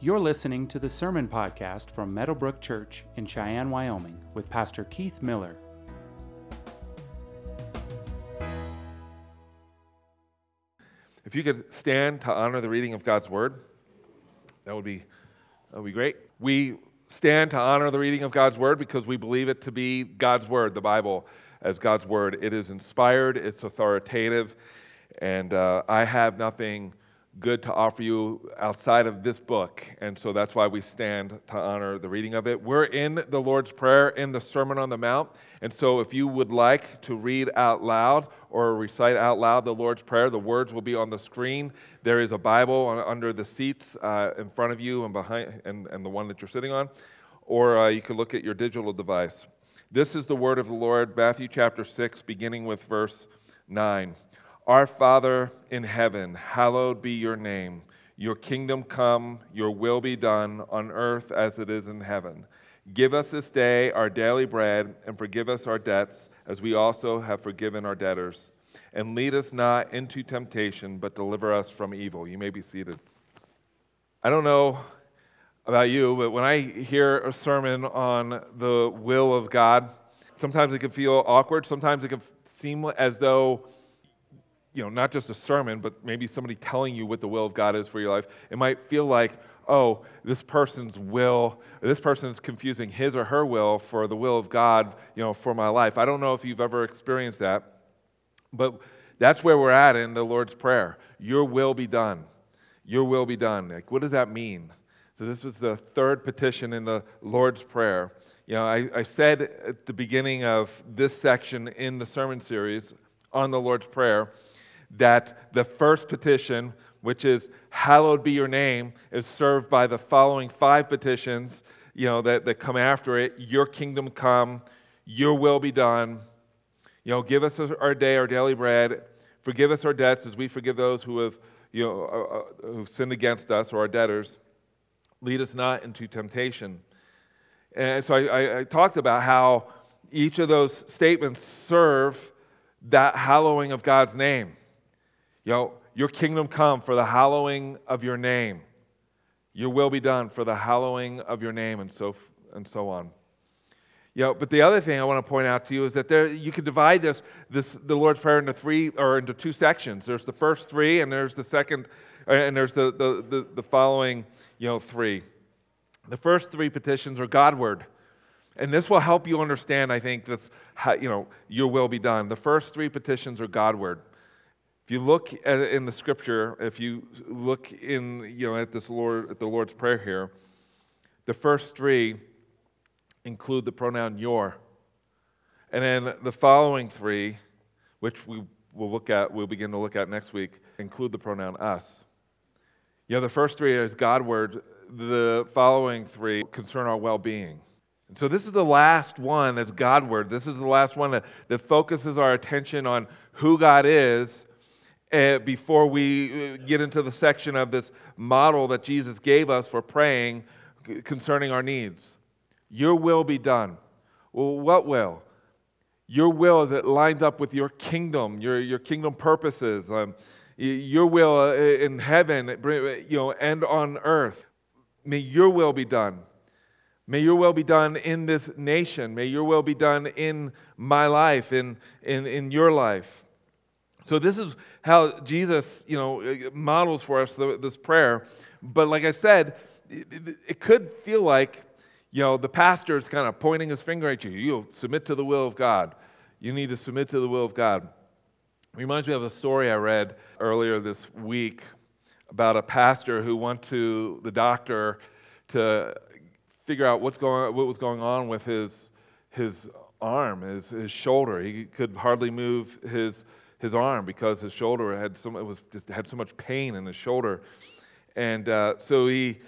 You're listening to the Sermon Podcast from Meadowbrook Church in Cheyenne, Wyoming, with Pastor Keith Miller. If you could stand to honor the reading of God's Word, that would be, that would be great. We stand to honor the reading of God's Word because we believe it to be God's Word, the Bible as God's Word. It is inspired, it's authoritative, and uh, I have nothing good to offer you outside of this book. And so that's why we stand to honor the reading of it. We're in the Lord's Prayer in the Sermon on the Mount. And so if you would like to read out loud or recite out loud the Lord's Prayer, the words will be on the screen. There is a Bible on, under the seats uh, in front of you and behind and, and the one that you're sitting on. Or uh, you can look at your digital device. This is the word of the Lord, Matthew chapter 6, beginning with verse 9. Our Father in heaven, hallowed be your name. Your kingdom come, your will be done on earth as it is in heaven. Give us this day our daily bread, and forgive us our debts, as we also have forgiven our debtors. And lead us not into temptation, but deliver us from evil. You may be seated. I don't know about you, but when I hear a sermon on the will of God, sometimes it can feel awkward. Sometimes it can seem as though you know, not just a sermon, but maybe somebody telling you what the will of God is for your life, it might feel like, oh, this person's will, this person is confusing his or her will for the will of God, you know, for my life. I don't know if you've ever experienced that, but that's where we're at in the Lord's Prayer. Your will be done. Your will be done. Like, what does that mean? So this was the third petition in the Lord's Prayer. You know, I, I said at the beginning of this section in the sermon series on the Lord's Prayer that the first petition, which is, Hallowed be your name, is served by the following five petitions you know, that, that come after it Your kingdom come, your will be done. You know, give us our day, our daily bread. Forgive us our debts as we forgive those who have, you know, uh, uh, who've sinned against us or our debtors. Lead us not into temptation. And so I, I, I talked about how each of those statements serve that hallowing of God's name. Your kingdom come for the hallowing of your name. Your will be done for the hallowing of your name, and so and so on. You know, but the other thing I want to point out to you is that there you can divide this, this the Lord's Prayer into three or into two sections. There's the first three, and there's the second, uh, and there's the, the, the, the following, you know, three. The first three petitions are Godward. And this will help you understand, I think, that you know, your will be done. The first three petitions are Godward. If you look at in the scripture, if you look in, you know, at this Lord, at the Lord's Prayer here, the first three include the pronoun your. And then the following three, which we will look at, we'll begin to look at next week, include the pronoun us. You know, the first three is Godward, the following three concern our well being. And so this is the last one that's Godward. This is the last one that, that focuses our attention on who God is uh, before we uh, get into the section of this model that Jesus gave us for praying concerning our needs. Your will be done. Well, what will? Your will as it lines up with your kingdom, your, your kingdom purposes, um, your will uh, in heaven, you know, and on earth. May your will be done. May your will be done in this nation. May your will be done in my life, in, in, in your life. So this is how Jesus, you know, models for us this prayer. But like I said, it, could feel like, you know, the pastor is kind of pointing his finger at you. You submit to the will of God. You need to submit to the will of God. It reminds me of a story I read earlier this week about a pastor who went to the doctor to figure out what's going, what was going on with his, his arm, his, his shoulder. He could hardly move his his arm because his shoulder had so it was just had so much pain in his shoulder, and uh, so he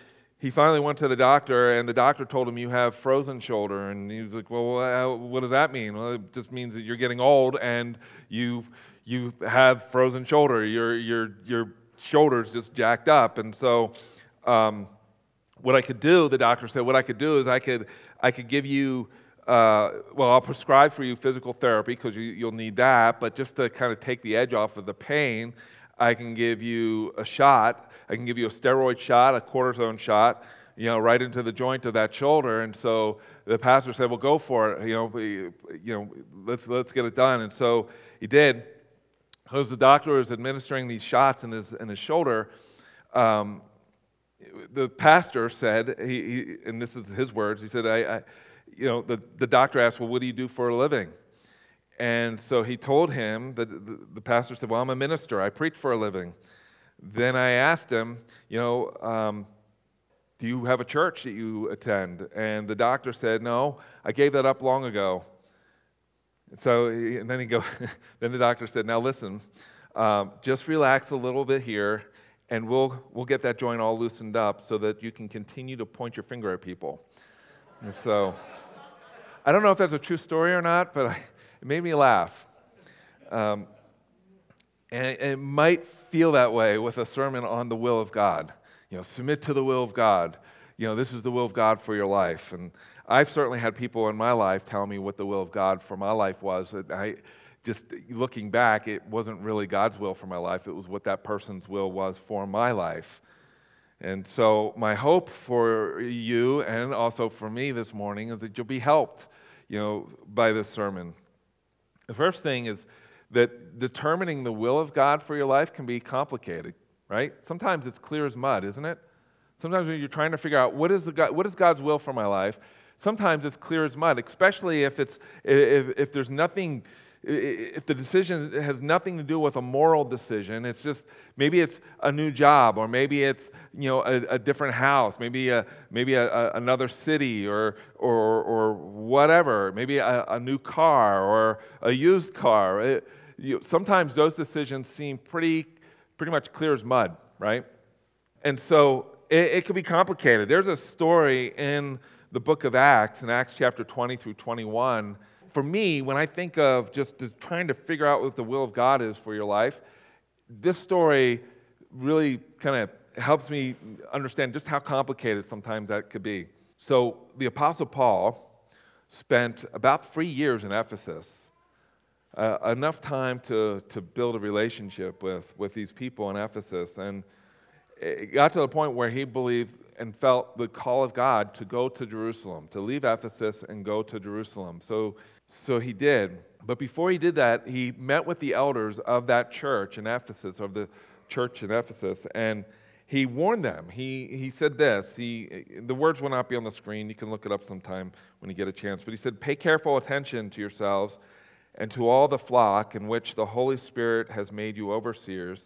he finally went to the doctor, and the doctor told him, You have frozen shoulder. And he was like, Well, what does that mean? Well, it just means that you're getting old and you, you have frozen shoulder. Your, your, your shoulder's just jacked up. And so, um, what I could do, the doctor said, what I could do is I could, I could give you uh, well, I'll prescribe for you physical therapy because you, will need that, but just to kind of take the edge off of the pain, I can give you a shot I can give you a steroid shot, a cortisone shot, you know, right into the joint of that shoulder. And so the pastor said, well, go for it. You know, you know let's, let's get it done. And so he did. As the doctor was administering these shots in his, in his shoulder, um, the pastor said, he, he, and this is his words, he said, I, I, you know, the, the doctor asked, well, what do you do for a living? And so he told him, that the, the pastor said, well, I'm a minister. I preach for a living. Then I asked him, you know, um, do you have a church that you attend? And the doctor said, No, I gave that up long ago. So, and then he go, then the doctor said, Now listen, um, just relax a little bit here, and we'll, we'll get that joint all loosened up so that you can continue to point your finger at people. And so, I don't know if that's a true story or not, but I, it made me laugh. Um, and it, it might feel that way with a sermon on the will of God you know, submit to the will of God. You know, this is the will of God for your life. And I've certainly had people in my life tell me what the will of God for my life was. And I just looking back, it wasn't really God's will for my life. It was what that person's will was for my life. And so my hope for you and also for me this morning is that you'll be helped, you know, by this sermon. The first thing is that determining the will of God for your life can be complicated right? Sometimes it's clear as mud, isn't it? Sometimes when you're trying to figure out what is, the God, what is God's will for my life, sometimes it's clear as mud, especially if, it's, if, if there's nothing, if the decision has nothing to do with a moral decision. It's just maybe it's a new job, or maybe it's you know a, a different house, maybe a, maybe a, a, another city, or or or whatever. Maybe a, new car or a used car. It, you, sometimes those decisions seem pretty pretty much clear as mud, right? And so it, it can be complicated. There's a story in the book of Acts, in Acts chapter 20 through 21. For me, when I think of just trying to figure out what the will of God is for your life, this story really kind of helps me understand just how complicated sometimes that could be. So, the Apostle Paul spent about three years in Ephesus uh, enough time to, to build a relationship with, with these people in Ephesus. And it got to the point where he believed and felt the call of God to go to Jerusalem, to leave Ephesus and go to Jerusalem. So, so he did. But before he did that, he met with the elders of that church in Ephesus, of the church in Ephesus, and he warned them. He, he said this. He, the words will not be on the screen. You can look it up sometime when you get a chance. But he said, Pay careful attention to yourselves and to all the flock in which the Holy Spirit has made you overseers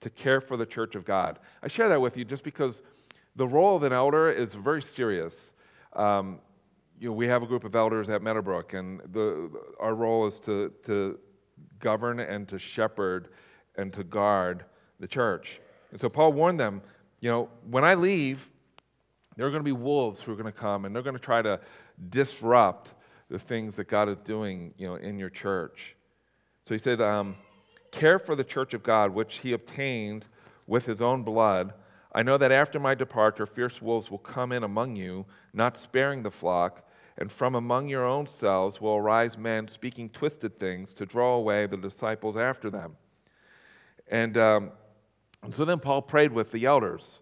to care for the church of God. I share that with you just because the role of an elder is very serious. Um, you know, we have a group of elders at Meadowbrook, and the, our role is to, to govern and to shepherd and to guard the church. And so Paul warned them, you know, when I leave, there are going to be wolves who are going to come, and they're going to try to disrupt the things that God is doing, you know, in your church. So he said, um, care for the church of God, which he obtained with his own blood. I know that after my departure, fierce wolves will come in among you, not sparing the flock, and from among your own selves will arise men speaking twisted things to draw away the disciples after them. And, um, and so then Paul prayed with the elders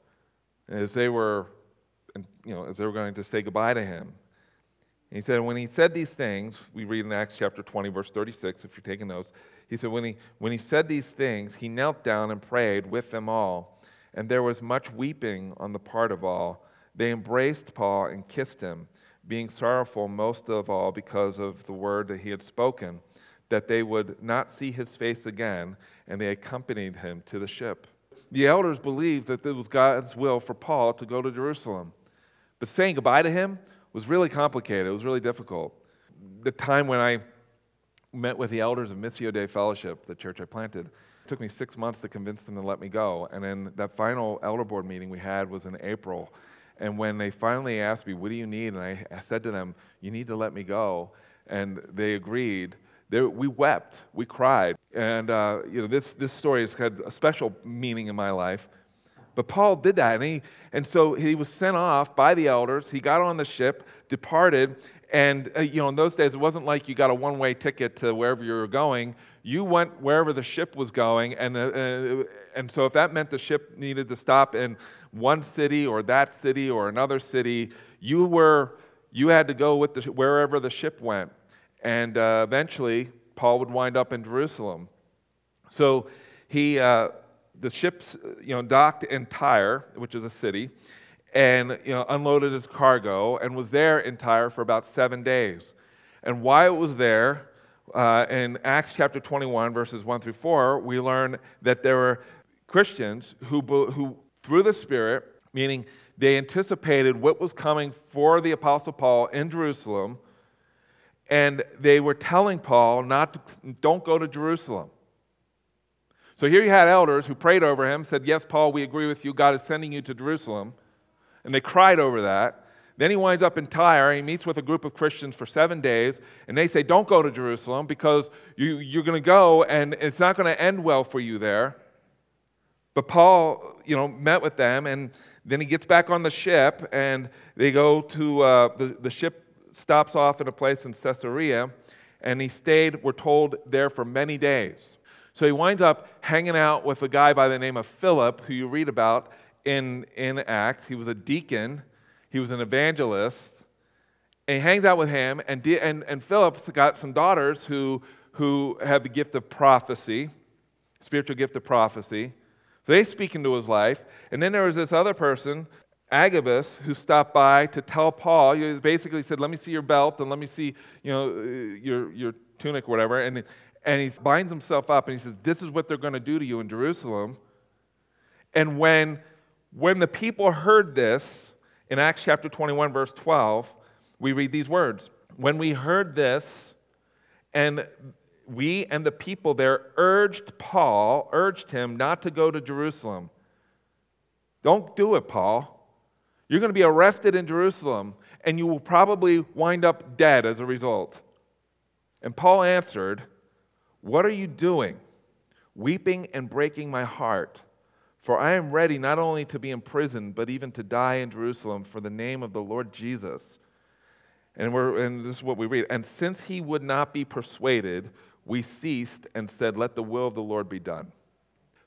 as they were, you know, as they were going to say goodbye to him. And he said, when he said these things, we read in Acts chapter 20, verse 36, if you're taking notes, he said, when he, when he said these things, he knelt down and prayed with them all. And there was much weeping on the part of all. They embraced Paul and kissed him, being sorrowful most of all because of the word that he had spoken, that they would not see his face again, and they accompanied him to the ship. The elders believed that it was God's will for Paul to go to Jerusalem. But saying goodbye to him was really complicated. It was really difficult. The time when I met with the elders of Missio Dei Fellowship, the church I planted, it took me six months to convince them to let me go. And then that final elder board meeting we had was in April. And when they finally asked me, What do you need? And I, I said to them, You need to let me go. And they agreed. They, we wept, we cried. And uh, you know, this, this story has had a special meaning in my life but Paul did that. And, he, and so he was sent off by the elders. He got on the ship, departed. And, uh, you know, in those days, it wasn't like you got a one way ticket to wherever you were going. you went wherever the ship was going, and, uh, uh, and so if that meant the ship needed to stop in one city or that city or another city, you were you had to go with the, wherever the ship went. And uh, eventually, Paul would wind up in Jerusalem. So he, uh, the ship's, you know, docked in Tyre, which is a city, and you know, unloaded his cargo and was there in Tyre for about seven days. And why it was there, uh, in Acts chapter 21, verses 1 through 4, we learn that there were Christians who, who through the Spirit, meaning they anticipated what was coming for the Apostle Paul in Jerusalem, and they were telling Paul not to, don't go to Jerusalem. So here you had elders who prayed over him, said, Yes, Paul, we agree with you. God is sending you to Jerusalem. And they cried over that. Then he winds up in Tyre. He meets with a group of Christians for seven days, and they say, Don't go to Jerusalem because you, you're going to go and it's not going to end well for you there. But Paul, you know, met with them, and then he gets back on the ship, and they go to uh, the, the ship stops off at a place in Caesarea, and he stayed, we're told, there for many days. So he winds up hanging out with a guy by the name of Philip, who you read about in, in Acts. He was a deacon he was an evangelist. And he hangs out with him, and, and, and Philip's got some daughters who, who have the gift of prophecy, spiritual gift of prophecy. So they speak into his life. And then there was this other person, Agabus, who stopped by to tell Paul, he basically said, Let me see your belt and let me see you know, uh, your, your tunic or whatever. And, and he binds himself up and he says, This is what they're going to do to you in Jerusalem. And when, when the people heard this, in Acts chapter 21, verse 12, we read these words When we heard this, and we and the people there urged Paul, urged him not to go to Jerusalem. Don't do it, Paul. You're going to be arrested in Jerusalem, and you will probably wind up dead as a result. And Paul answered, What are you doing? Weeping and breaking my heart. For I am ready not only to be imprisoned, but even to die in Jerusalem for the name of the Lord Jesus. And, we're, and this is what we read. And since he would not be persuaded, we ceased and said, Let the will of the Lord be done.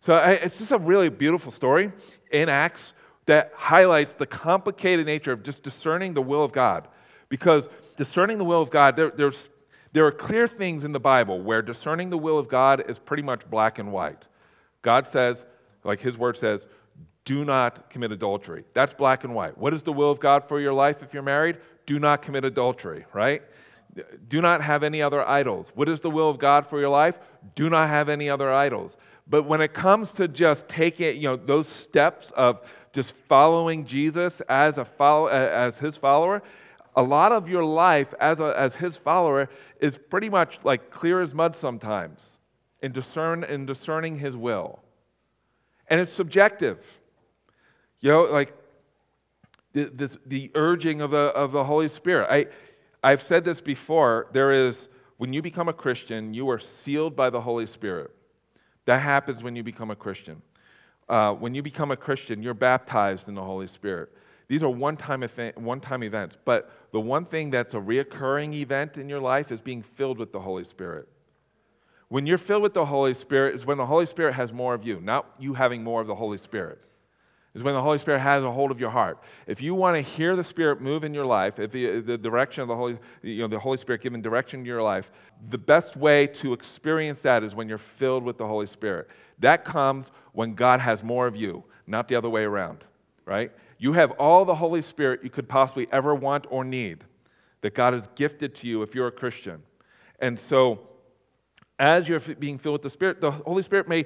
So I, it's just a really beautiful story in Acts that highlights the complicated nature of just discerning the will of God. Because discerning the will of God, there, there's, there are clear things in the Bible where discerning the will of God is pretty much black and white. God says, like his word says, do not commit adultery. That's black and white. What is the will of God for your life if you're married? Do not commit adultery, right? Do not have any other idols. What is the will of God for your life? Do not have any other idols. But when it comes to just taking, you know, those steps of just following Jesus as a follow, as his follower, a lot of your life as, a, as his follower is pretty much like clear as mud sometimes in, discern, in discerning his will and it's subjective. You know, like the, the, the urging of the, of the Holy Spirit. I, I've said this before. There is, when you become a Christian, you are sealed by the Holy Spirit. That happens when you become a Christian. Uh, when you become a Christian, you're baptized in the Holy Spirit. These are one time, time events. But the one thing that's a reoccurring event in your life is being filled with the Holy Spirit. When you're filled with the Holy Spirit, is when the Holy Spirit has more of you, not you having more of the Holy Spirit. Is when the Holy Spirit has a hold of your heart. If you want to hear the Spirit move in your life, if the, the direction of the Holy, you know, the Holy Spirit giving direction in your life, the best way to experience that is when you're filled with the Holy Spirit. That comes when God has more of you, not the other way around, right? You have all the Holy Spirit you could possibly ever want or need that God has gifted to you if you're a Christian. And so, as you're being filled with the Spirit, the Holy Spirit may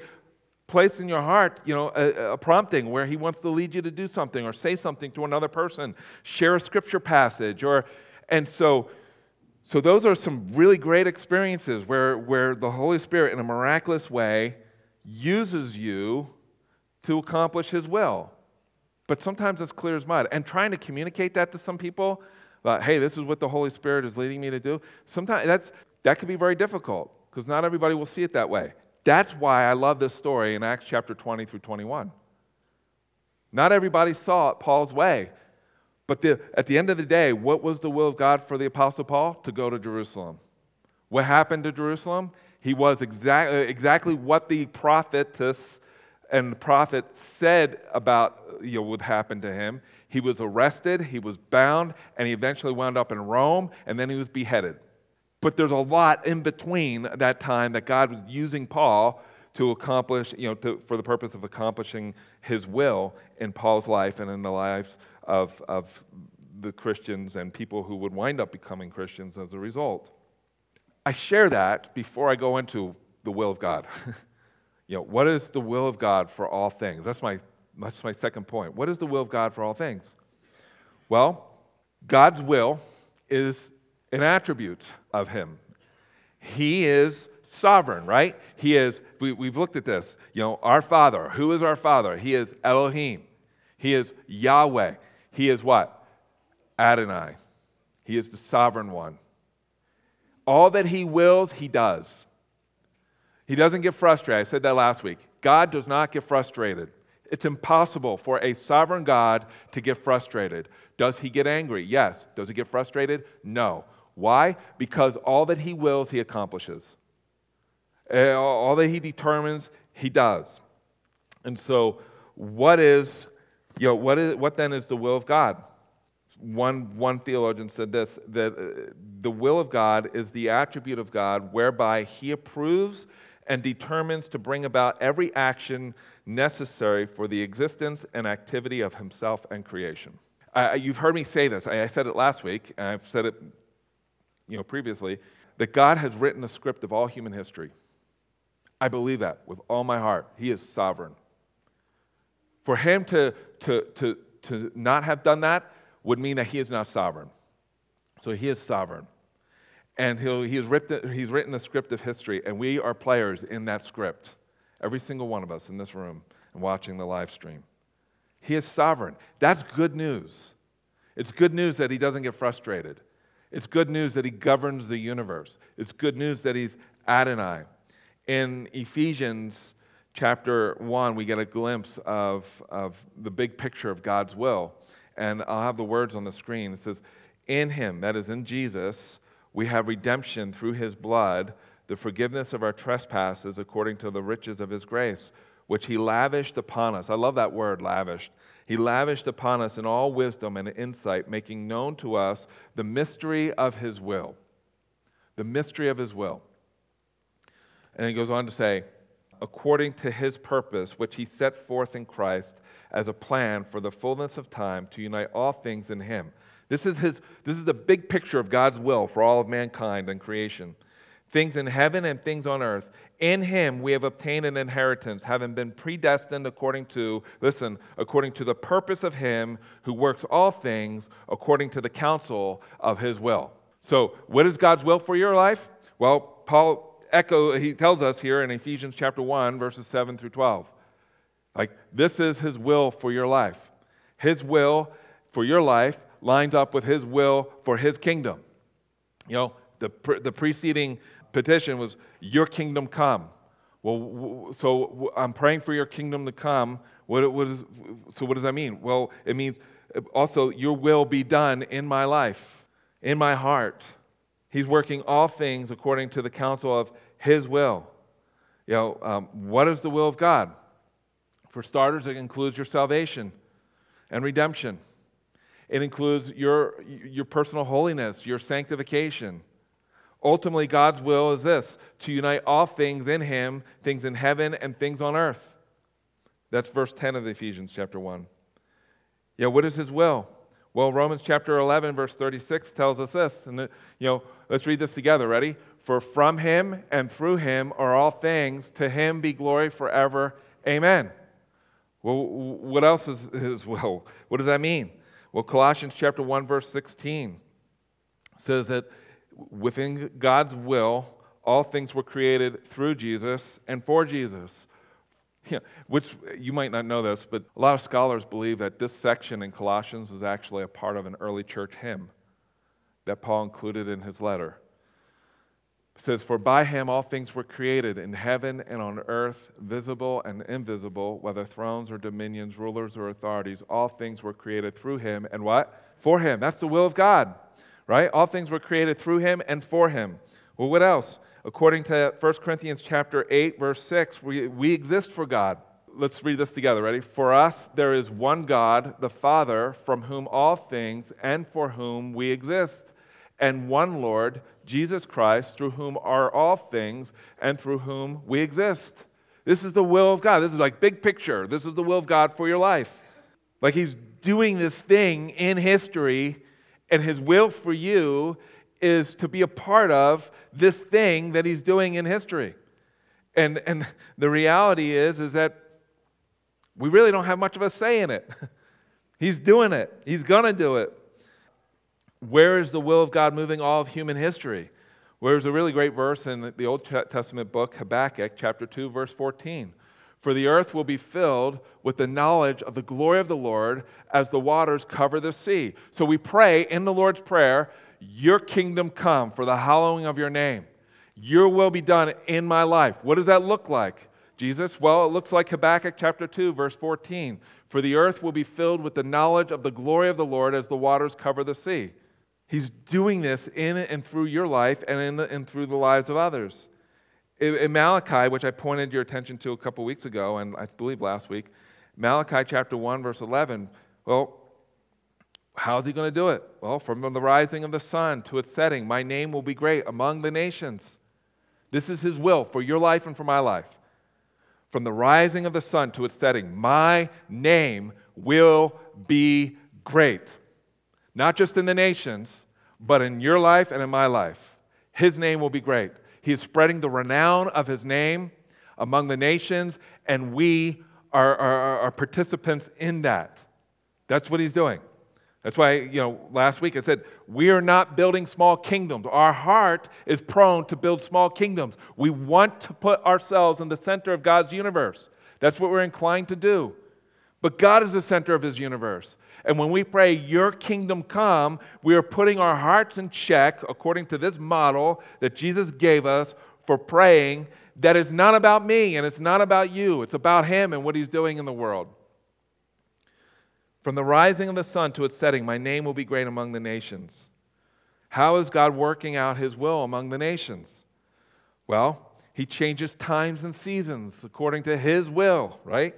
place in your heart, you know, a, a, prompting where He wants to lead you to do something or say something to another person, share a scripture passage, or, and so, so those are some really great experiences where, where the Holy Spirit, in a miraculous way, uses you to accomplish His will. But sometimes it's clear as mud. And trying to communicate that to some people, like, hey, this is what the Holy Spirit is leading me to do, sometimes that's, that can be very difficult because not everybody will see it that way. That's why I love this story in Acts chapter 20 through 21. Not everybody saw it Paul's way. But the, at the end of the day, what was the will of God for the Apostle Paul? To go to Jerusalem. What happened to Jerusalem? He was exact, uh, exactly what the prophetess and the prophet said about you know, to him. He was arrested, he was bound, and he eventually wound up in Rome, and then he was beheaded. But there's a lot in between that time that God was using Paul to accomplish, you know, to, for the purpose of accomplishing his will in Paul's life and in the lives of, of the Christians and people who would wind up becoming Christians as a result. I share that before I go into the will of God. you know, what is the will of God for all things? That's my, that's my second point. What is the will of God for all things? Well, God's will is an attribute of Him. He is sovereign, right? He is, we, we've looked at this. You know, our Father. Who is our Father? He is Elohim. He is Yahweh. He is what? Adonai. He is the sovereign one. All that He wills, He does. He doesn't get frustrated. I said that last week. God does not get frustrated. It's impossible for a sovereign God to get frustrated. Does he get angry? Yes. Does he get frustrated? No. Why? Because all that he wills, he accomplishes. Uh, all that he determines, he does. And so, what is, you know, what, is, what then is the will of God? One, one theologian said this that uh, the will of God is the attribute of God whereby he approves and determines to bring about every action necessary for the existence and activity of himself and creation. Uh, you've heard me say this. I, I said it last week, and I've said it you know, previously, that God has written the script of all human history. I believe that with all my heart. He is sovereign. For him to, to, to, to not have done that would mean that he is not sovereign. So he is sovereign. And he'll, he has written, he's written the script of history, and we are players in that script. Every single one of us in this room and watching the live stream. He is sovereign. That's good news. It's good news that he doesn't get frustrated. It's good news that he governs the universe. It's good news that he's Adonai. In Ephesians chapter 1, we get a glimpse of, of the big picture of God's will. And I'll have the words on the screen. It says, In him, that is in Jesus, we have redemption through his blood, the forgiveness of our trespasses according to the riches of his grace, which he lavished upon us. I love that word, lavished. He lavished upon us in all wisdom and insight, making known to us the mystery of his will. The mystery of his will. And he goes on to say, according to his purpose, which he set forth in Christ as a plan for the fullness of time to unite all things in him. This is, his, this is the big picture of God's will for all of mankind and creation. Things in heaven and things on earth. In him we have obtained an inheritance, having been predestined according to, listen, according to the purpose of him who works all things according to the counsel of his will. So, what is God's will for your life? Well, Paul echo, he tells us here in Ephesians chapter 1, verses 7 through 12. Like, this is his will for your life. His will for your life lines up with his will for his kingdom. You know, the, the preceding petition was, Your kingdom come. Well, so I'm praying for your kingdom to come. What, what is, so, what does that mean? Well, it means also, Your will be done in my life, in my heart. He's working all things according to the counsel of His will. You know, um, what is the will of God? For starters, it includes your salvation and redemption. It includes your, your personal holiness, your sanctification. Ultimately, God's will is this to unite all things in Him, things in heaven and things on earth. That's verse 10 of Ephesians chapter 1. Yeah, what is His will? Well, Romans chapter 11, verse 36 tells us this. And, uh, you know, let's read this together. Ready? For from him and through him are all things. To him be glory forever. Amen. Well, what else is his will? What does that mean? Well, Colossians chapter 1, verse 16 says that within God's will, all things were created through Jesus and for Jesus. Yeah, which you might not know this, but a lot of scholars believe that this section in Colossians is actually a part of an early church hymn that Paul included in his letter. It says, For by him all things were created in heaven and on earth, visible and invisible, whether thrones or dominions, rulers or authorities, all things were created through him and what? For him. That's the will of God, right? All things were created through him and for him. Well, what else? According to 1 Corinthians chapter 8 verse 6, we, we exist for God. Let's read this together. Ready? For us there is one God, the Father, from whom all things and for whom we exist, and one Lord, Jesus Christ, through whom are all things and through whom we exist. This is the will of God. This is like big picture. This is the will of God for your life. Like he's doing this thing in history, and his will for you is to be a part of this thing that he's doing in history. And, and the reality is, is that we really don't have much of a say in it. he's doing it, he's going to do it. Where is the will of God moving all of human history? Well, a really great verse in the Old Testament book, Habakkuk, chapter 2, verse 14. For the earth will be filled with the knowledge of the glory of the Lord as the waters cover the sea. So we pray in the Lord's Prayer, Your kingdom come for the hallowing of your name. Your will be done in my life. What does that look like, Jesus? Well, it looks like Habakkuk chapter 2, verse 14. For the earth will be filled with the knowledge of the glory of the Lord as the waters cover the sea. He's doing this in and through your life and, in and through the lives of others. In, Malachi, which I pointed your attention to a couple weeks ago, and I believe last week, Malachi chapter 1, verse 11, well, how's he going to do it? Well, from the rising of the sun to its setting, my name will be great among the nations. This is his will for your life and for my life. From the rising of the sun to its setting, my name will be great not just in the nations, but in your life and in my life. His name will be great. He is spreading the renown of his name among the nations, and we are, are, are participants in that. That's what he's doing. That's why, you know, last week I said, we are not building small kingdoms. Our heart is prone to build small kingdoms. We want to put ourselves in the center of God's universe. That's what we're inclined to do. But God is the center of his universe. And when we pray, Your kingdom come, we are putting our hearts in check according to this model that Jesus gave us for praying that it's not about me and it's not about you, it's about Him and what He's doing in the world. From the rising of the sun to its setting, my name will be great among the nations. How is God working out His will among the nations? Well, He changes times and seasons according to His will, right?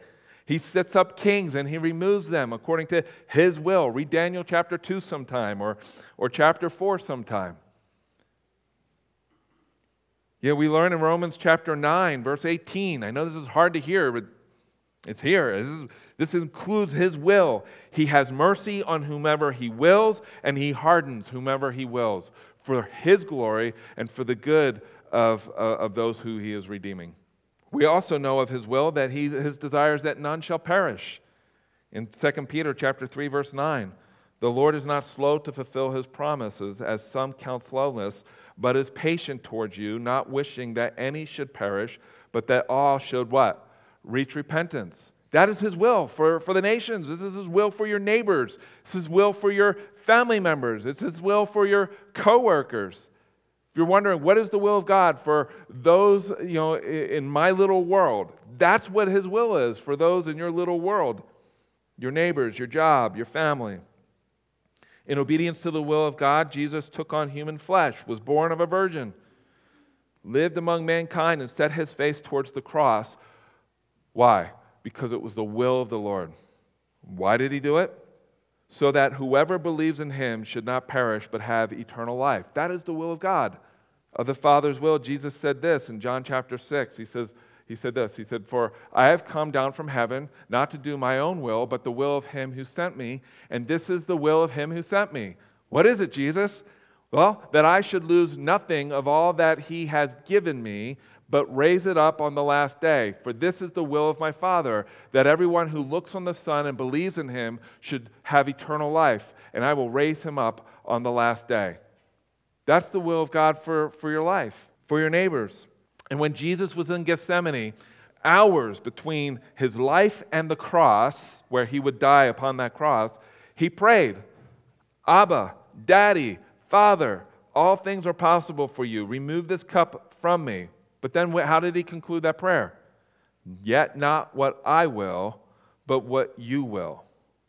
He sets up kings and he removes them according to his will. Read Daniel chapter 2 sometime or, or chapter 4 sometime. Yeah, we learn in Romans chapter 9, verse 18. I know this is hard to hear, but it's here. This, is, this includes his will. He has mercy on whomever he wills, and he hardens whomever he wills for his glory and for the good of, uh, of those who he is redeeming. We also know of his will that he, his desires that none shall perish. In 2 Peter chapter 3 verse 9, the Lord is not slow to fulfill his promises as some count slowness, but is patient towards you, not wishing that any should perish, but that all should what? Reach repentance. That is his will for, for the nations. This is his will for your neighbors. This is his will for your family members. It's his will for your coworkers you're wondering what is the will of God for those, you know, in my little world, that's what his will is for those in your little world, your neighbors, your job, your family. In obedience to the will of God, Jesus took on human flesh, was born of a virgin, lived among mankind, and set his face towards the cross. Why? Because it was the will of the Lord. Why did he do it? So that whoever believes in him should not perish but have eternal life. That is the will of God of the Father's will, Jesus said this in John chapter 6. He says, he said this He said, For I have come down from heaven not to do my own will, but the will of him who sent me, and this is the will of him who sent me. What is it, Jesus? Well, that I should lose nothing of all that he has given me, but raise it up on the last day. For this is the will of my Father, that everyone who looks on the Son and believes in him should have eternal life, and I will raise him up on the last day. That's the will of God for, for your life, for your neighbors. And when Jesus was in Gethsemane, hours between his life and the cross, where he would die upon that cross, he prayed, Abba, Daddy, Father, all things are possible for you. Remove this cup from me. But then how did he conclude that prayer? Yet not what I will, but what you will.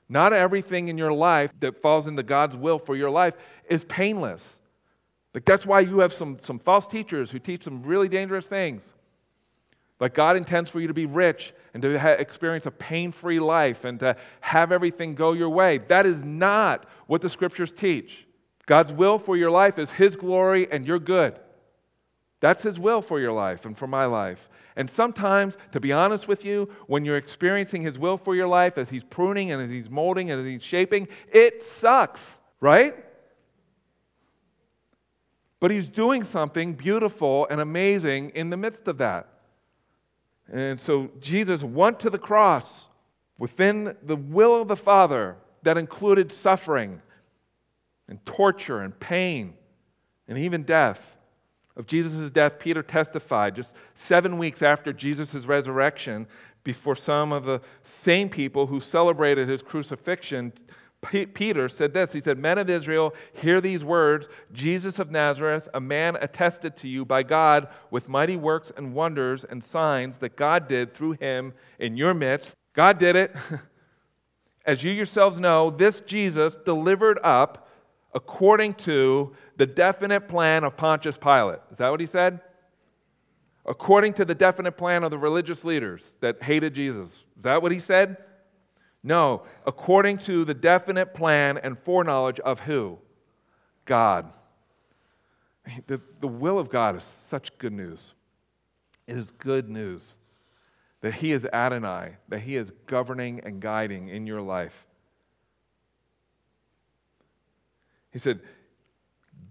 Not everything in your life that falls into God's will for your life is painless. Like that's why you have some, some false teachers who teach some really dangerous things. Like God intends for you to be rich and to ha- experience a pain free life and to have everything go your way. That is not what the scriptures teach. God's will for your life is His glory and your good. That's His will for your life and for my life. And sometimes, to be honest with you, when you're experiencing His will for your life as He's pruning and as He's molding and as He's shaping, it sucks, right? But He's doing something beautiful and amazing in the midst of that. And so Jesus went to the cross within the will of the Father that included suffering and torture and pain and even death. Of Jesus' death, Peter testified just seven weeks after Jesus' resurrection before some of the same people who celebrated his crucifixion Peter said this He said, Men of Israel, hear these words Jesus of Nazareth, a man attested to you by God with mighty works and wonders and signs that God did through him in your midst. God did it. As you yourselves know, this Jesus delivered up according to the definite plan of Pontius Pilate. Is that what he said? According to the definite plan of the religious leaders that hated Jesus. Is that what he said? No, according to the definite plan and foreknowledge of who? God. The, the will of God is such good news. It is good news that He is Adonai, that He is governing and guiding in your life. He said,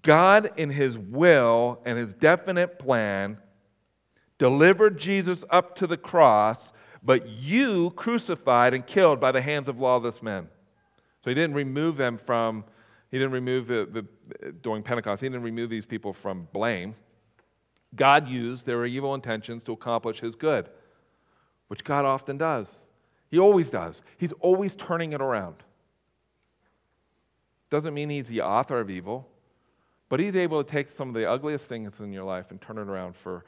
God, in His will and His definite plan, delivered Jesus up to the cross but you crucified and killed by the hands of lawless men. So he didn't remove them from, he didn't remove the, the, during Pentecost, he didn't remove these people from blame. God used their evil intentions to accomplish his good, which God often does. He always does. He's always turning it around. Doesn't mean he's the author of evil, but he's able to take some of the ugliest things in your life and turn it around for,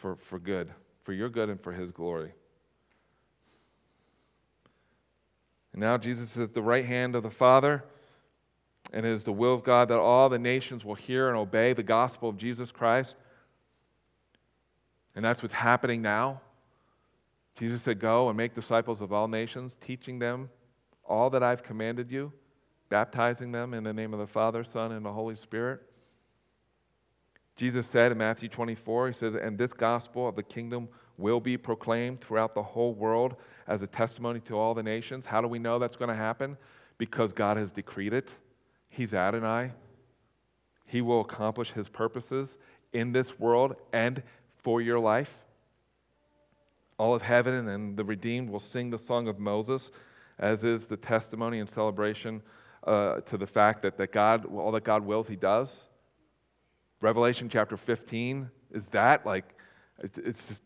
for, for good, for your good and for his glory. And now Jesus is at the right hand of the Father, and it is the will of God that all the nations will hear and obey the gospel of Jesus Christ. And that's what's happening now. Jesus said, Go and make disciples of all nations, teaching them all that I've commanded you, baptizing them in the name of the Father, Son, and the Holy Spirit. Jesus said in Matthew 24, He said, And this gospel of the kingdom will be proclaimed throughout the whole world as a testimony to all the nations. How do we know that's going to happen? Because God has decreed it. He's Adonai. He will accomplish his purposes in this world and for your life. All of heaven and the redeemed will sing the song of Moses, as is the testimony and celebration uh, to the fact that, that God, all that God wills, he does. Revelation chapter 15 is that like it's just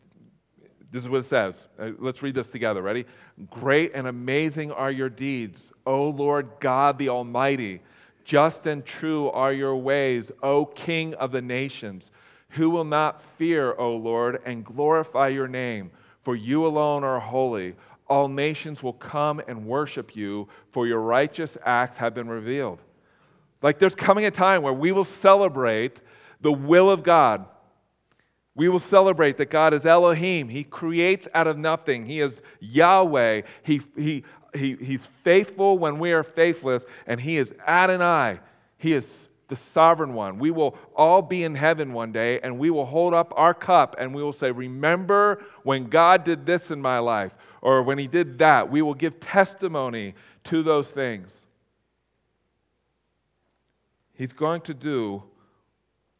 this is what it says. Uh, let's read this together. Ready? Great and amazing are your deeds, O Lord God the Almighty. Just and true are your ways, O King of the nations. Who will not fear, O Lord, and glorify your name? For you alone are holy. All nations will come and worship you, for your righteous acts have been revealed. Like there's coming a time where we will celebrate the will of God we will celebrate that God is Elohim. He creates out of nothing. He is Yahweh. He, he, he, he's faithful when we are faithless, and He is Adonai. He is the sovereign one. We will all be in heaven one day, and we will hold up our cup and we will say, Remember when God did this in my life, or when He did that. We will give testimony to those things. He's going to do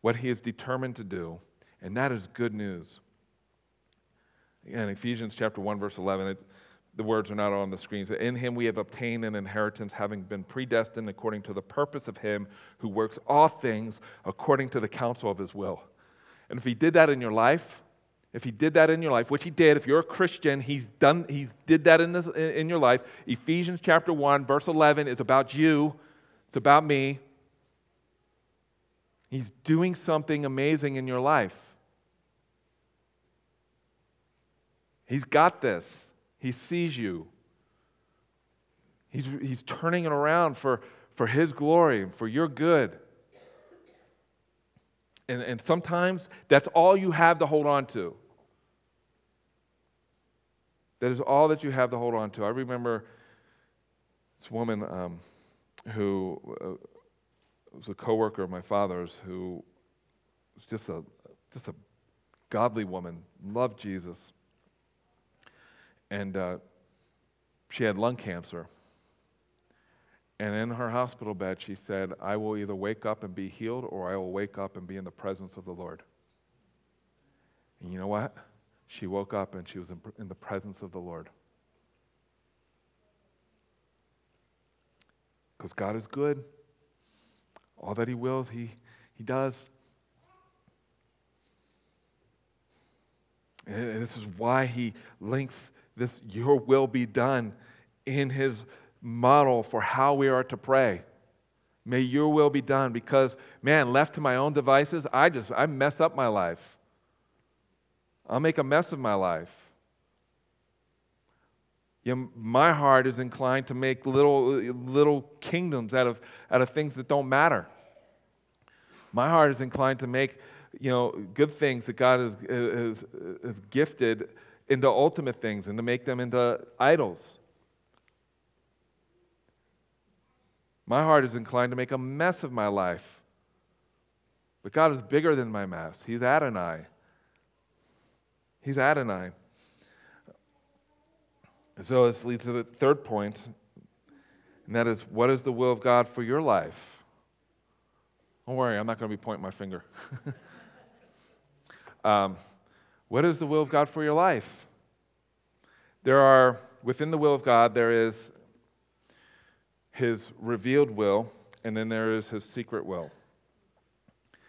what He is determined to do. And that is good news. Again, Ephesians chapter 1, verse 11, it, the words are not on the screen. So, in him we have obtained an inheritance, having been predestined according to the purpose of him who works all things according to the counsel of his will. And if he did that in your life, if he did that in your life, which he did, if you're a Christian, he's done, he did that in, this, in your life. Ephesians chapter 1, verse 11 is about you, it's about me. He's doing something amazing in your life. He's got this. He sees you. He's, he's turning it around for, for His glory, for your good. And, and sometimes that's all you have to hold on to. That is all that you have to hold on to. I remember this woman um, who uh, was a coworker of my father's who was just a just a godly woman, loved Jesus, and uh, she had lung cancer. And in her hospital bed, she said, I will either wake up and be healed or I will wake up and be in the presence of the Lord. And you know what? She woke up and she was in, in the presence of the Lord. Because God is good. All that He wills, He, he does. And this is why He links this, your will be done, in His model for how we are to pray. May your will be done because, man, left to my own devices, I just, I mess up my life. I'll make a mess of my life. You know, my heart is inclined to make little, little kingdoms out of, out of things that don't matter. My heart is inclined to make you know, good things that God has, uh, has, uh, has gifted into ultimate things and to make them into idols. My heart is inclined to make a mess of my life. But God is bigger than my mess. He's Adonai. He's Adonai. So this leads to the third point, and that is what is the will of God for your life? Don't worry, I'm not going to be pointing my finger. um, what is the will of God for your life? There are, within the will of God, there is his revealed will, and then there is his secret will.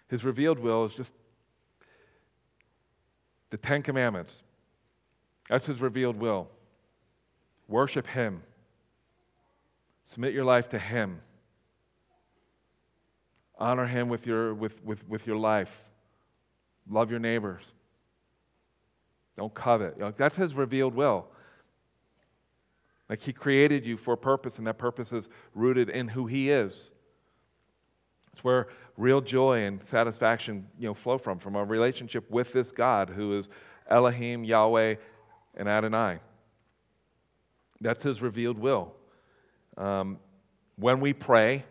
His revealed will is just the Ten Commandments. That's his revealed will. Worship him, submit your life to him, honor him with your, with, with, with your life, love your neighbors, don't covet. That's his revealed will. Like He created you for a purpose, and that purpose is rooted in who He is. It's where real joy and satisfaction you know, flow from, from a relationship with this God who is Elohim, Yahweh, and Adonai. That's His revealed will. Um, when we pray,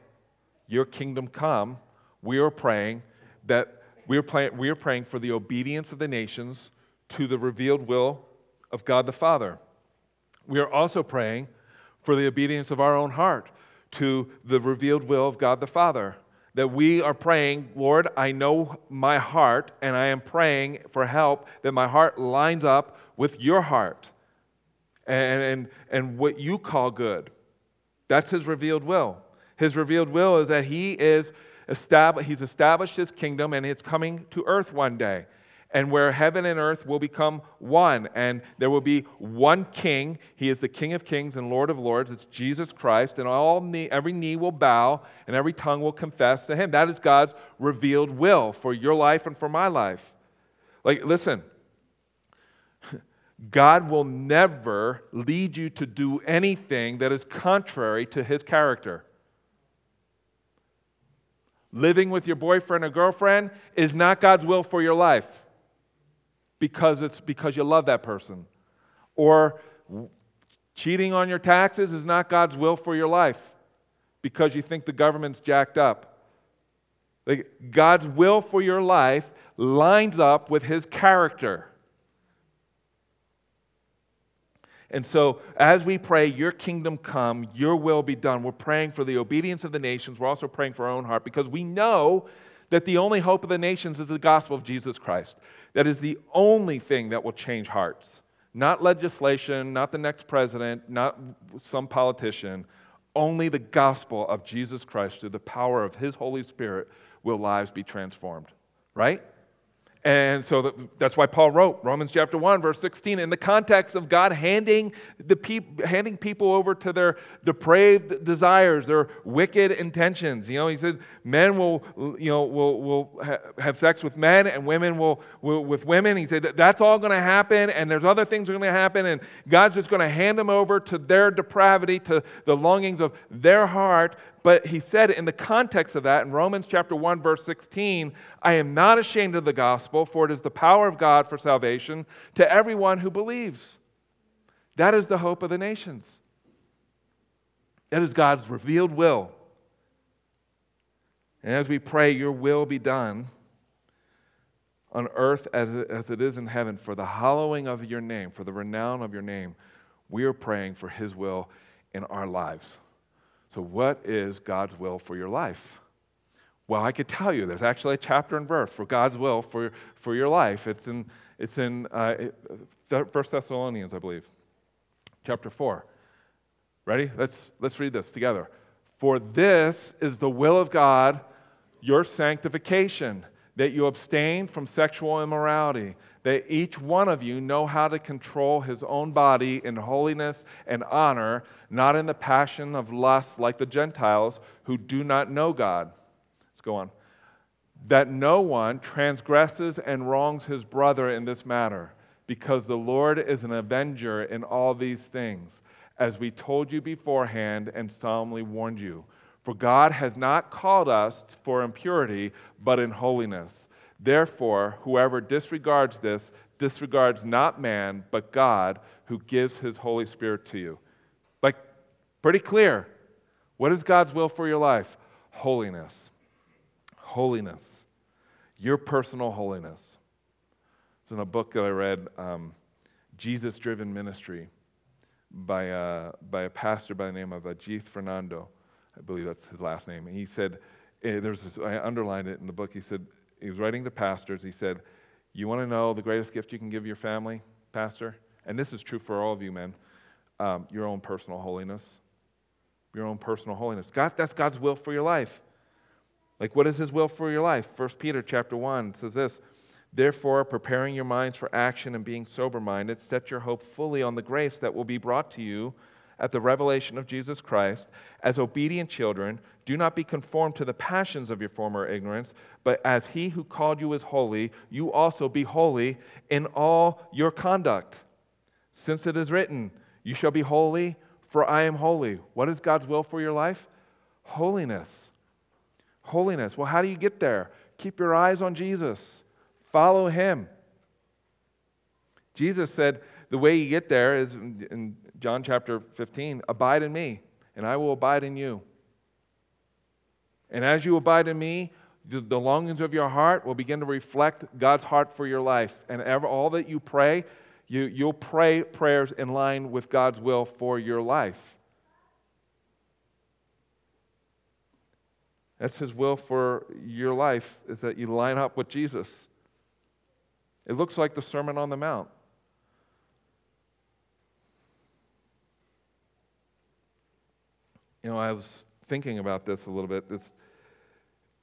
Your kingdom come, we are praying that we are, pray- we are praying for the obedience of the nations to the revealed will of God the Father. We are also praying for the obedience of our own heart to the revealed will of God the Father. That we are praying, Lord, I know my heart, and I am praying for help that my heart lines up with your heart and, and, and what you call good. That's his revealed will. His revealed will is that he is established, he's established his kingdom and it's coming to earth one day and where heaven and earth will become one. And there will be one king. He is the King of kings and Lord of lords. It's Jesus Christ. And all knee, every knee will bow and every tongue will confess to him. That is God's revealed will for your life and for my life. Like, listen, God will never lead you to do anything that is contrary to his character. Living with your boyfriend or girlfriend is not God's will for your life because it's because you love that person. Or cheating on your taxes is not God's will for your life because you think the government's jacked up. Like, God's will for your life lines up with his character. And so, as we pray, Your kingdom come, Your will be done, we're praying for the obedience of the nations. We're also praying for our own heart because we know that the only hope of the nations is the gospel of Jesus Christ. That is the only thing that will change hearts. Not legislation, not the next president, not some politician. Only the gospel of Jesus Christ through the power of His Holy Spirit will lives be transformed. Right? And so that's why Paul wrote Romans chapter 1, verse 16, in the context of God handing, the peop- handing people over to their depraved desires, their wicked intentions. You know, he said men will, you know, will, will ha- have sex with men and women will, will with women. He said that that's all going to happen and there's other things are going to happen and God's just going to hand them over to their depravity, to the longings of their heart. But he said in the context of that, in Romans chapter 1, verse 16, I am not ashamed of the gospel, for it is the power of God for salvation to everyone who believes. That is the hope of the nations. That is God's revealed will. And as we pray, Your will be done on earth as as it is in heaven, for the hallowing of Your name, for the renown of Your name, we are praying for His will in our lives. So, what is God's will for your life? Well, I could tell you. There's actually a chapter and verse for God's will for, for your life. It's in, it's in uh, 1 Thessalonians, I believe, chapter 4. Ready? Let's, let's read this together. For this is the will of God, your sanctification, that you abstain from sexual immorality that each one of you know how to control his own body in holiness and honor, not in the passion of lust like the Gentiles who do not know God. Let's go on. That no one transgresses and wrongs his brother in this matter, because the Lord is an avenger in all these things, as we told you beforehand and solemnly warned you. For God has not called us for impurity, but in holiness. Therefore, whoever disregards this disregards not man, but God, who gives his Holy Spirit to you. Like, pretty clear. What is God's will for your life? Holiness. Holiness. Your personal holiness. It's in a book that I read, um, Jesus Driven Ministry, by, uh, by a pastor by the name of Ajith Fernando. I believe that's his last name. And he said, eh, there's this, I underlined it in the book. He said, he was writing to pastors. He said, You want to know the greatest gift you can give your family, pastor? And this is true for all of you men um, your own personal holiness. Your own personal holiness. God, that's God's will for your life. Like, what is His will for your life? 1 Peter chapter 1 says this Therefore, preparing your minds for action and being sober minded, set your hope fully on the grace that will be brought to you at the revelation of Jesus Christ. As obedient children, do not be conformed to the passions of your former ignorance, but as he who called you is holy, you also be holy in all your conduct. Since it is written, You shall be holy, for I am holy. What is God's will for your life? Holiness. Holiness. Well, how do you get there? Keep your eyes on Jesus, follow him. Jesus said the way you get there is in John chapter 15 abide in me, and I will abide in you. And as you abide in me, the, longings of your heart will begin to reflect God's heart for your life. And ever, all that you pray, you, you'll pray prayers in line with God's will for your life. That's his will for your life, is that you line up with Jesus. It looks like the Sermon on the Mount. You know, I was thinking about this a little bit. This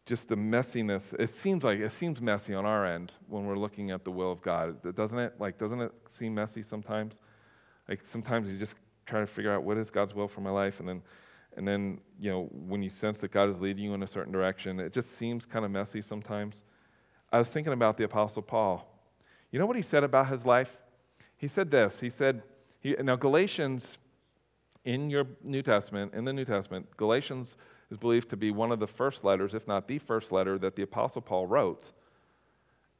just the messiness. It seems like it seems messy on our end when we're looking at the will of God, doesn't it? Like, doesn't it seem messy sometimes? Like sometimes you just try to figure out what is God's will for my life, and then, and then you know when you sense that God is leading you in a certain direction, it just seems kind of messy sometimes. I was thinking about the Apostle Paul. You know what he said about his life? He said this. He said, he, now Galatians in your New Testament, in the New Testament, Galatians is believed to be one of the first letters, if not the first letter, that the Apostle Paul wrote.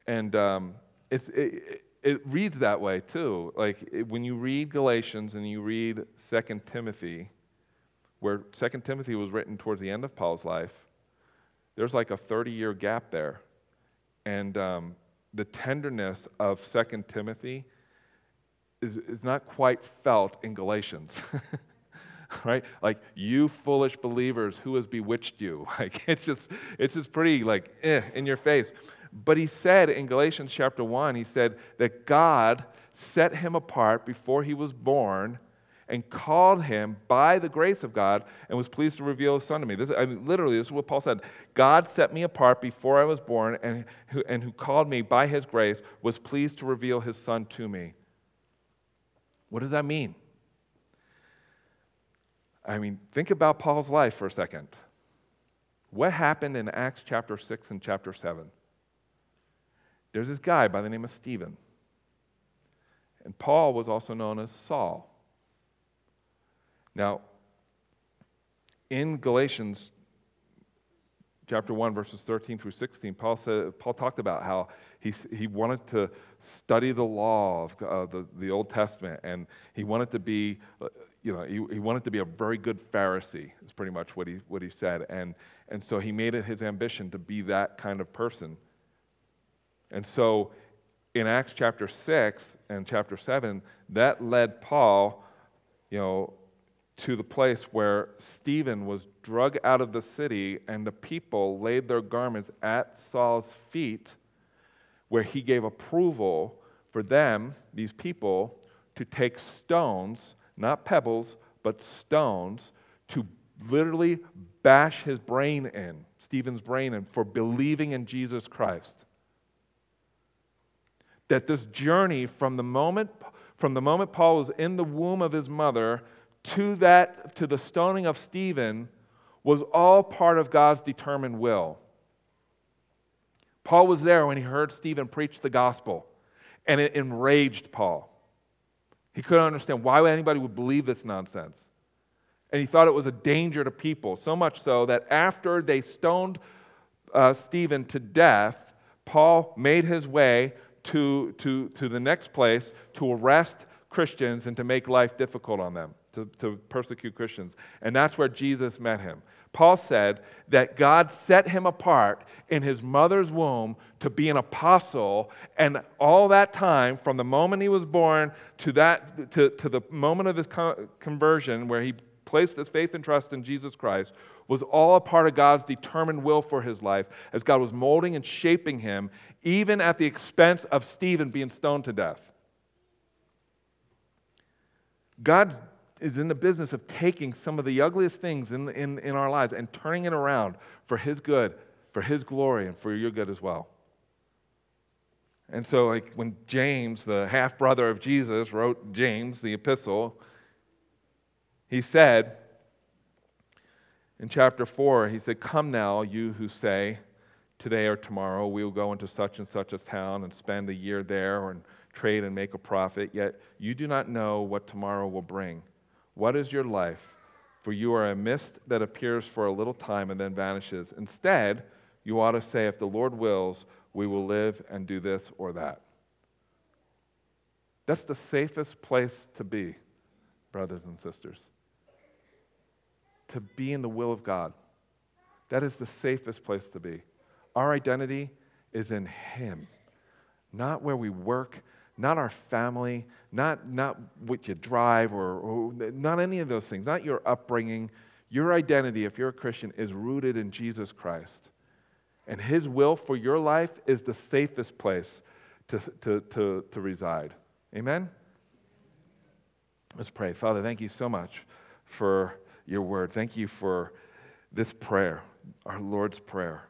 And um, it, it, it, reads that way too. Like it, when you read Galatians and you read 2 Timothy, where 2 Timothy was written towards the end of Paul's life, there's like a 30 year gap there. And um, the tenderness of 2 Timothy is, is not quite felt in Galatians. right? Like, you foolish believers, who has bewitched you? Like, it's just, it's just pretty, like, eh, in your face. But he said in Galatians chapter 1, he said that God set him apart before he was born and called him by the grace of God and was pleased to reveal his son to me. This, I mean, literally, this is what Paul said. God set me apart before I was born, and who, and who called me by his grace was pleased to reveal his son to me. What does that mean? I mean, think about Paul's life for a second. What happened in Acts chapter 6 and chapter 7? There's this guy by the name of Stephen. And Paul was also known as Saul. Now, in Galatians chapter 1, verses 13 through 16, Paul, said, Paul talked about how he, he wanted to study the law of uh, the, the Old Testament, and he wanted to be, uh, you know, he, he wanted to be a very good Pharisee, is pretty much what he, what he said. And, and so he made it his ambition to be that kind of person. And so in Acts chapter 6 and chapter 7, that led Paul, you know, to the place where Stephen was drug out of the city and the people laid their garments at Saul's feet, where he gave approval for them, these people, to take stones, not pebbles, but stones, to literally bash his brain in, Stephen's brain in, for believing in Jesus Christ that this journey from the moment from the moment Paul was in the womb of his mother to that to the stoning of Stephen was all part of God's determined will. Paul was there when he heard Stephen preach the gospel, and it enraged Paul. He couldn't understand why anybody would believe this nonsense. And he thought it was a danger to people, so much so that after they stoned uh, Stephen to death, Paul made his way to, to, to the next place to arrest Christians and to make life difficult on them, to, to persecute Christians. And that's where Jesus met him. Paul said that God set him apart in his mother's womb to be an apostle, and all that time, from the moment he was born to, that, to, to the moment of his conversion, where he placed his faith and trust in Jesus Christ, was all a part of God's determined will for his life as God was molding and shaping him, even at the expense of Stephen being stoned to death. God is in the business of taking some of the ugliest things in, in, in our lives and turning it around for his good, for his glory, and for your good as well. And so, like when James, the half brother of Jesus, wrote James, the epistle, he said, in chapter 4, he said, Come now, you who say, Today or tomorrow we will go into such and such a town and spend a year there and trade and make a profit, yet you do not know what tomorrow will bring. What is your life? For you are a mist that appears for a little time and then vanishes. Instead, you ought to say, If the Lord wills, we will live and do this or that. That's the safest place to be, brothers and sisters to be in the will of God. That is the safest place to be. Our identity is in Him, not where we work, not our family, not, not what you drive, or, or not any of those things, not your upbringing. Your identity, if you're a Christian, is rooted in Jesus Christ. And His will for your life is the safest place to, to, to, to reside. Amen? Let's pray. Father, thank you so much for your word. Thank you for this prayer, our Lord's Prayer.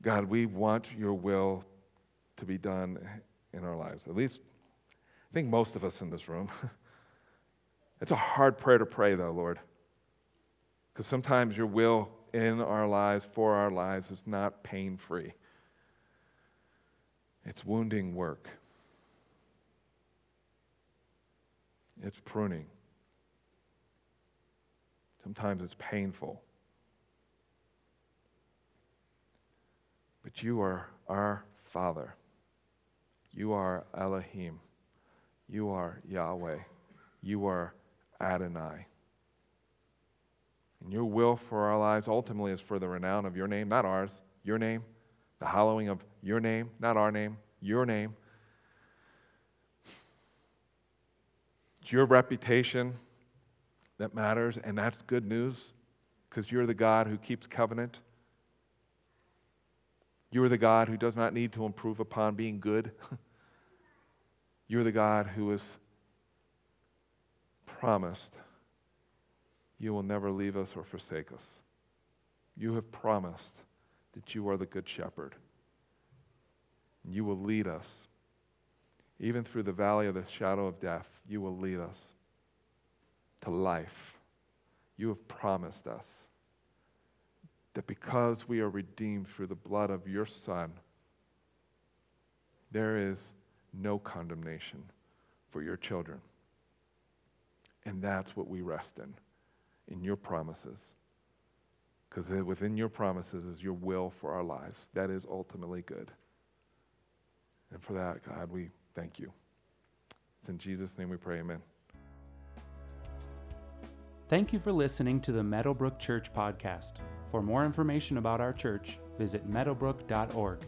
God, we want your will to be done in our lives. At least, I think most of us in this room. it's a hard prayer to pray, though, Lord. Because sometimes your will in our lives, for our lives, is not pain free, it's wounding work, it's pruning. Sometimes it's painful. But you are our Father. You are Elohim. You are Yahweh. You are Adonai. And your will for our lives ultimately is for the renown of your name, not ours, your name, the hallowing of your name, not our name, your name. It's your reputation, that matters, and that's good news because you're the God who keeps covenant. You are the God who does not need to improve upon being good. You're the God who has promised you will never leave us or forsake us. You have promised that you are the good shepherd. You will lead us. Even through the valley of the shadow of death, you will lead us to life. You have promised us that because we are redeemed through the blood of your Son, there is no condemnation for your children. And that's what we rest in, in your promises. Because within your promises is your will for our lives. That is ultimately good. And for that, God, we thank you. It's in Jesus' name we pray, amen. Thank you for listening to the Meadowbrook Church podcast. For more information about our church, visit meadowbrook.org.